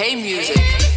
Hey, music. Hey.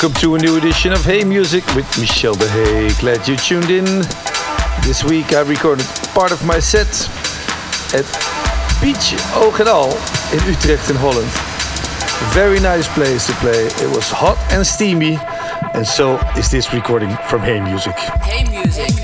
Welcome to a new edition of Hey Muzik with Michel de Hey. Glad you tuned in. This week I recorded part of my set at Beach Oog en Al in Utrecht in Holland. Very nice place to play. It was hot and steamy, and so is this recording from Hey Muzik. Hey Muzik.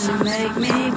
You make me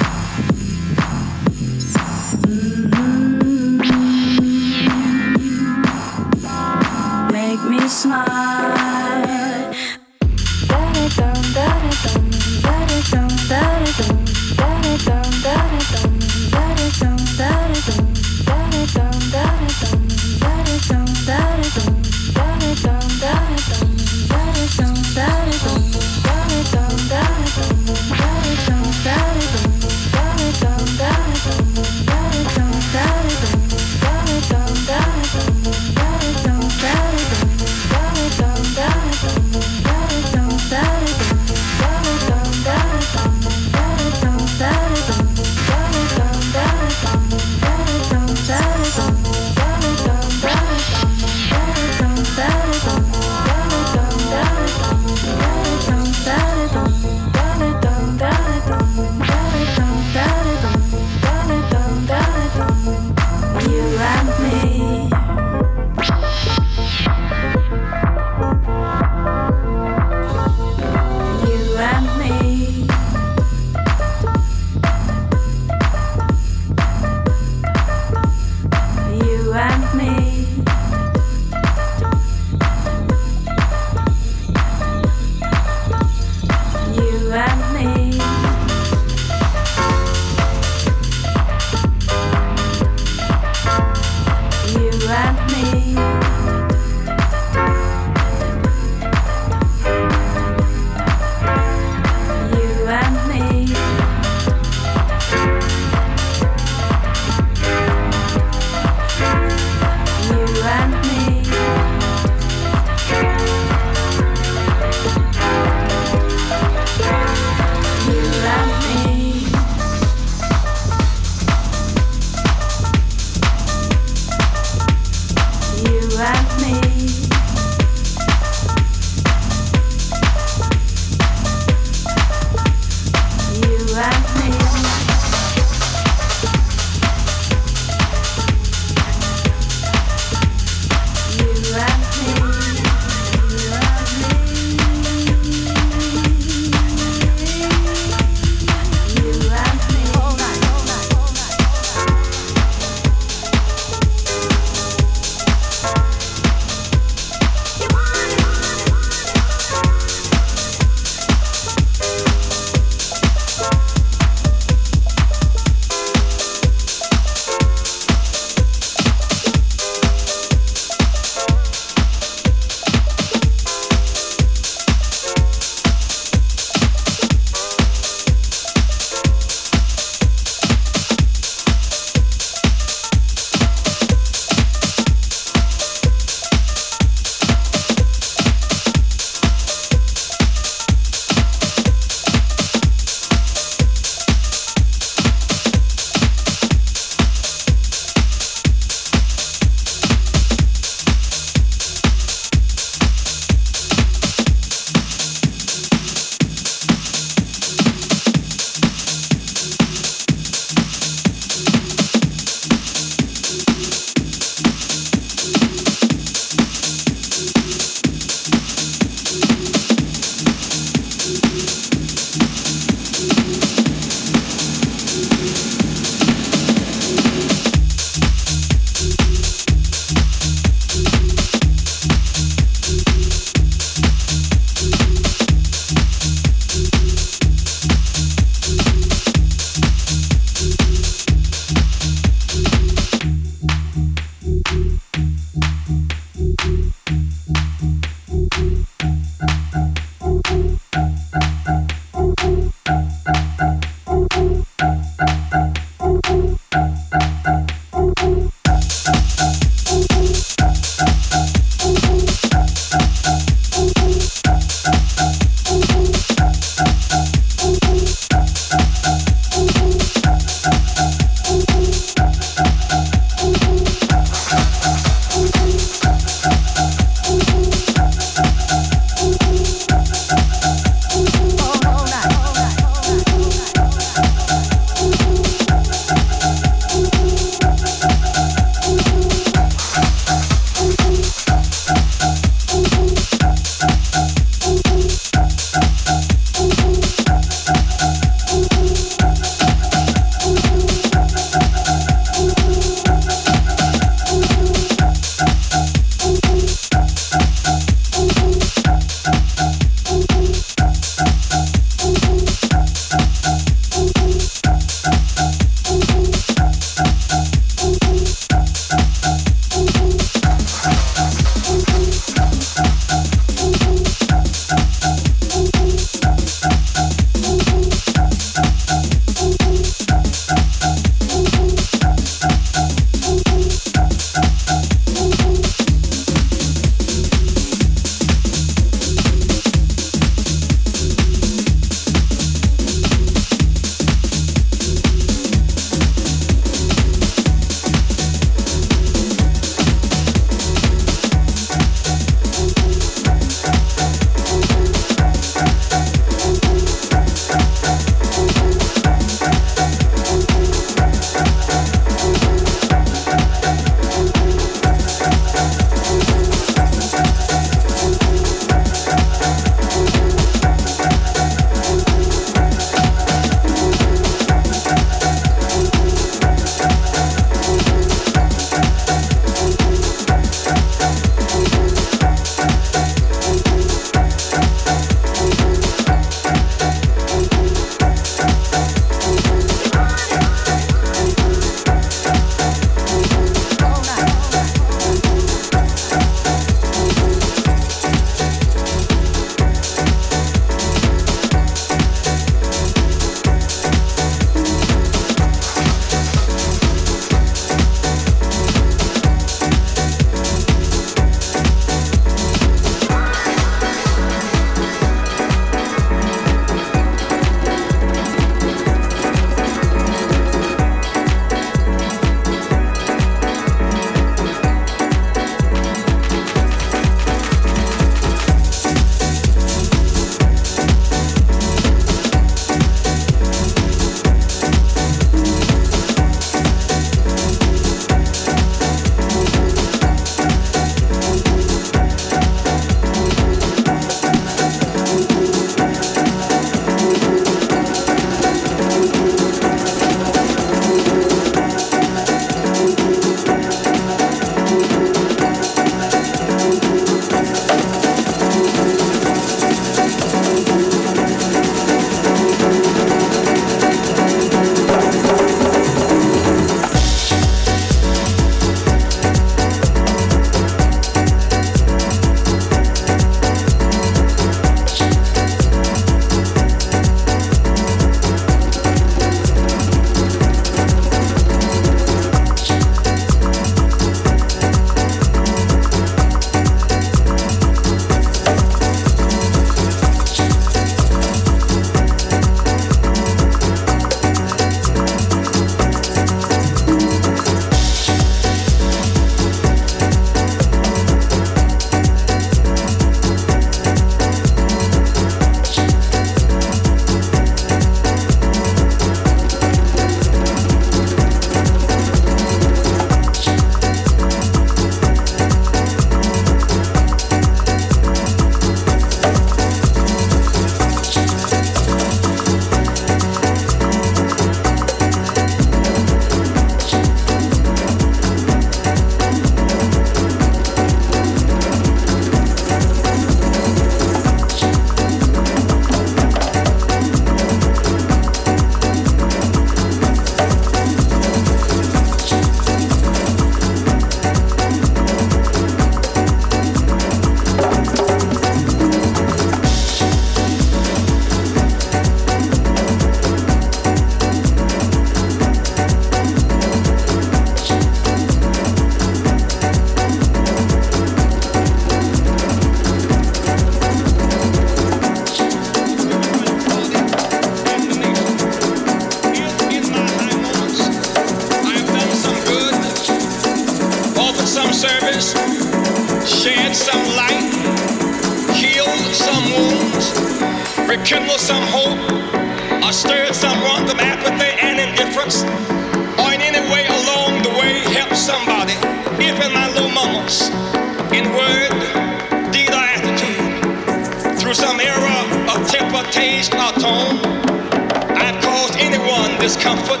discomfort,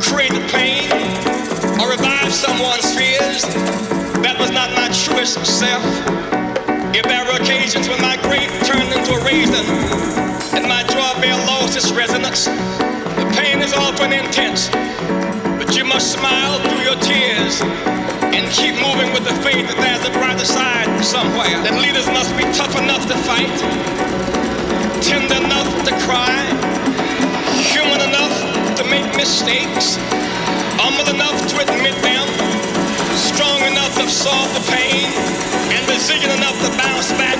created pain, or revived someone's fears that was not my truest self. If there were occasions when my grief turned into a raisin and my drawbell lost its resonance, the pain is often intense. But you must smile through your tears and keep moving with the faith that there's a brighter side somewhere. That leaders must be tough enough to fight, tender enough to cry, mistakes, humble enough to admit them, strong enough to absorb the pain, and resilient enough to bounce back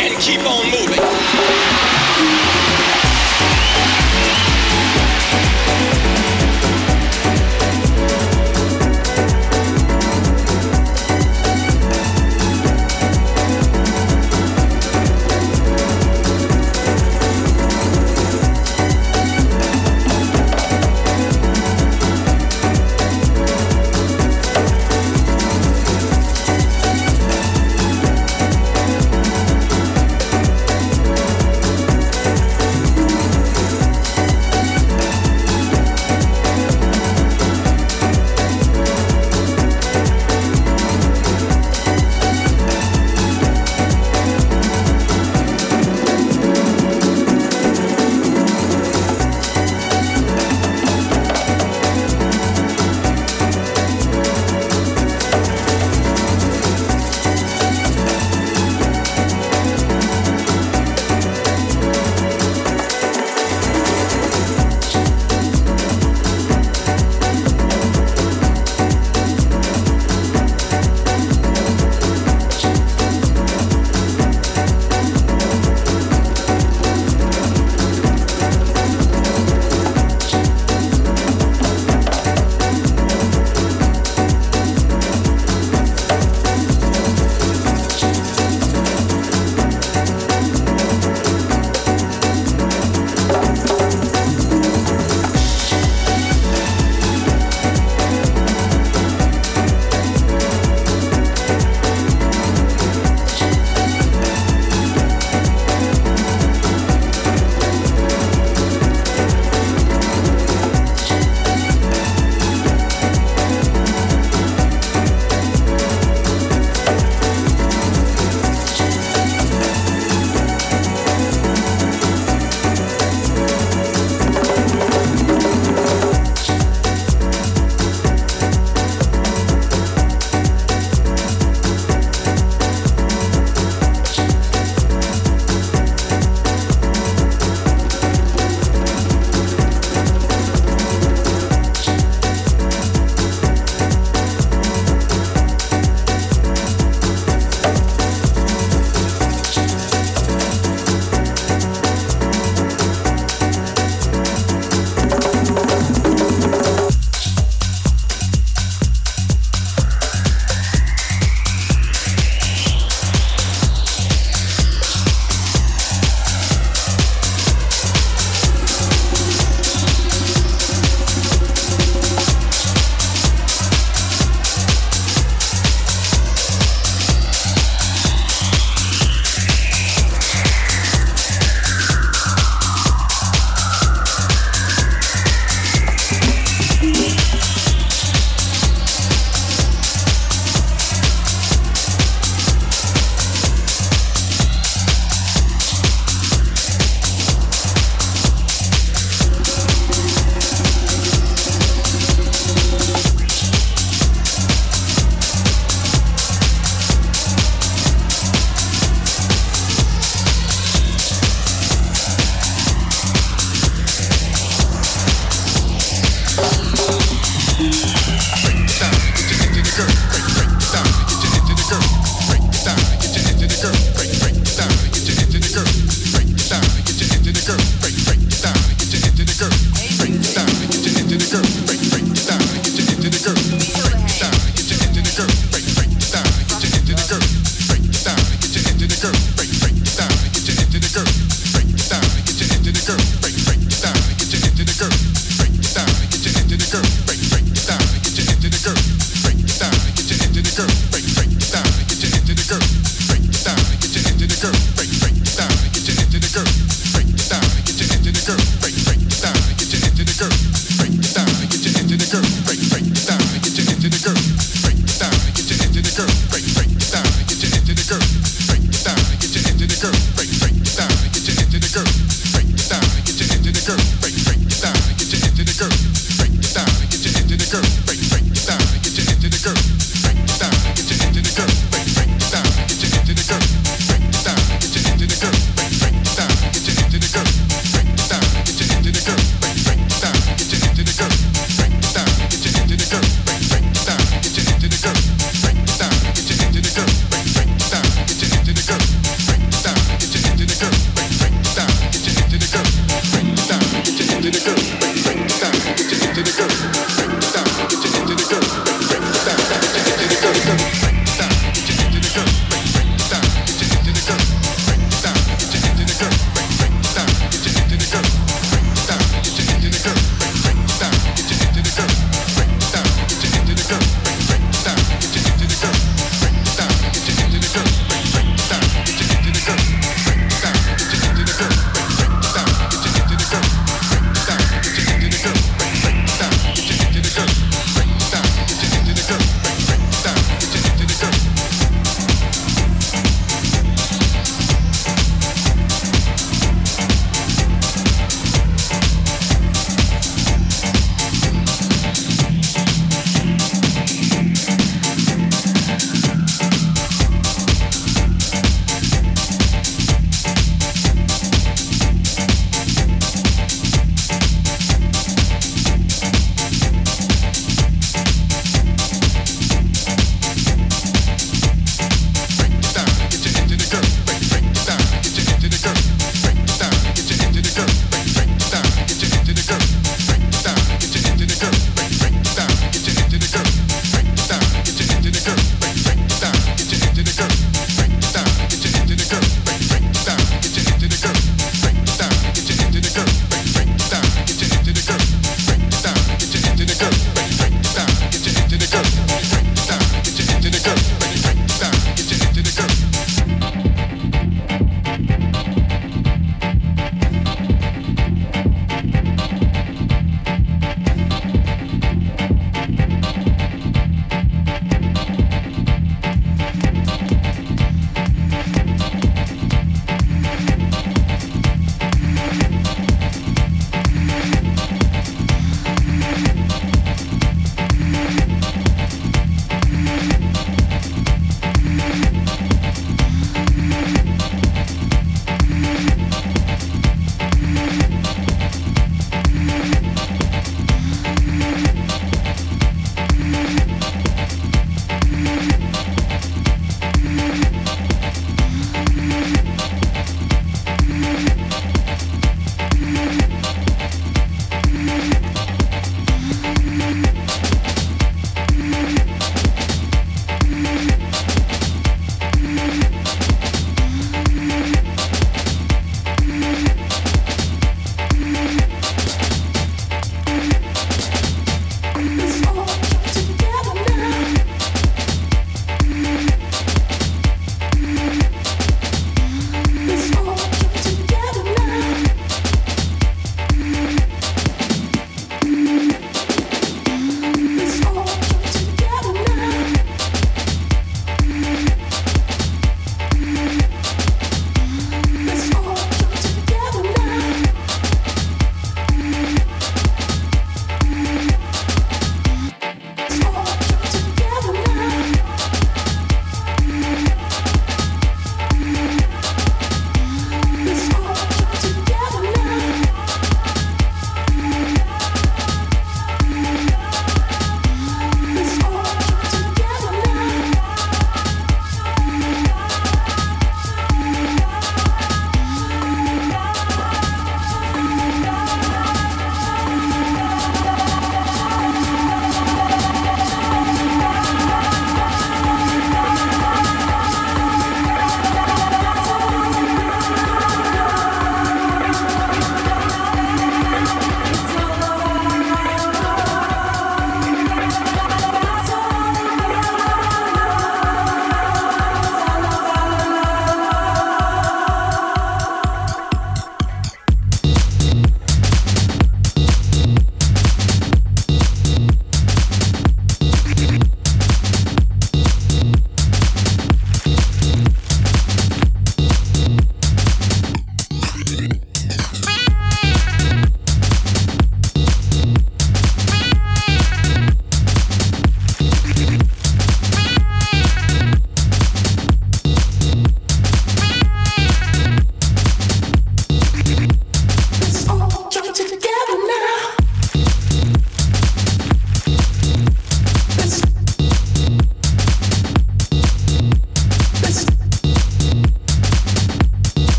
and keep on moving.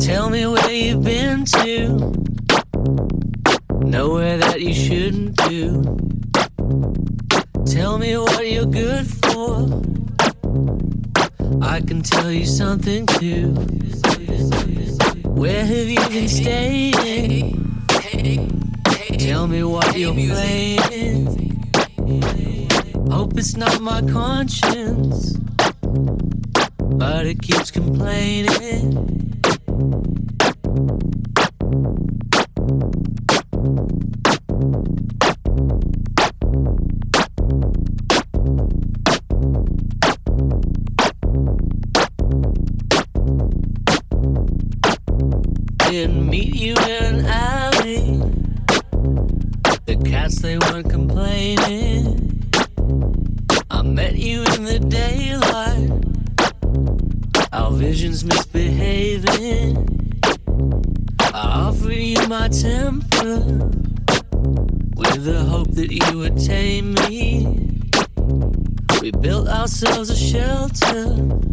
Tell me where you've been to. Nowhere that you shouldn't do. Tell me what you're good for. I can tell you something too. Where have you been staying? Tell me what you're playing. Hope it's not my conscience, but it keeps complaining. Ourselves a shelter.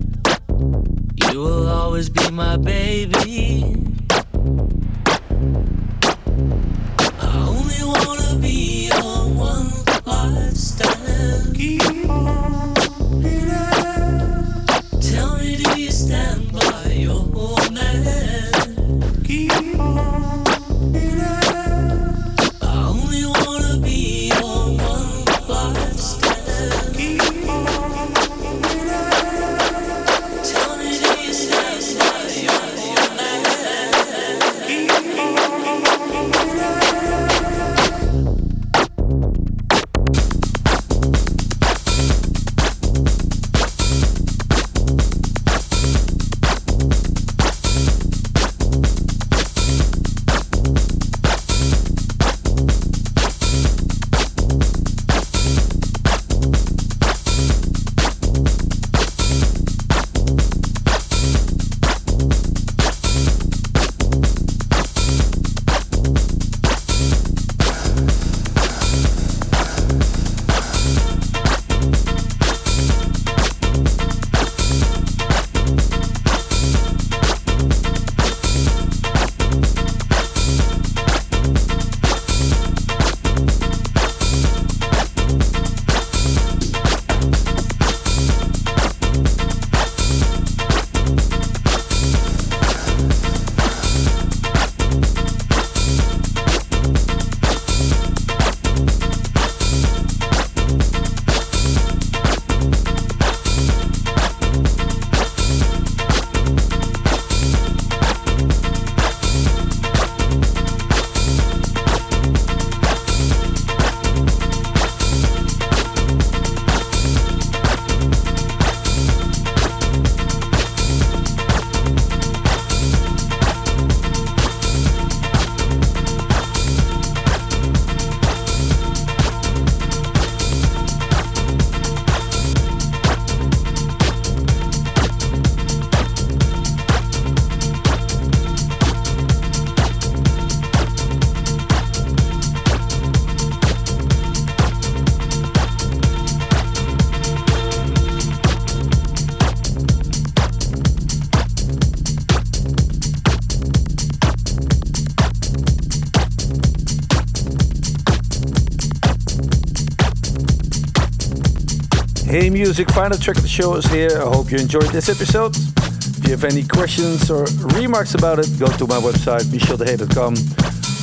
Hey Muzik, final track of the show is here. I hope you enjoyed this episode. If you have any questions or remarks about it, go to my website, micheldehey.com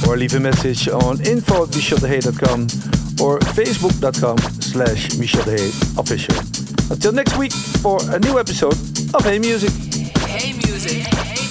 or leave a message on info at or facebook.com slash official. Until next week for a new episode of Hey Muzik. Hey Muzik. Hey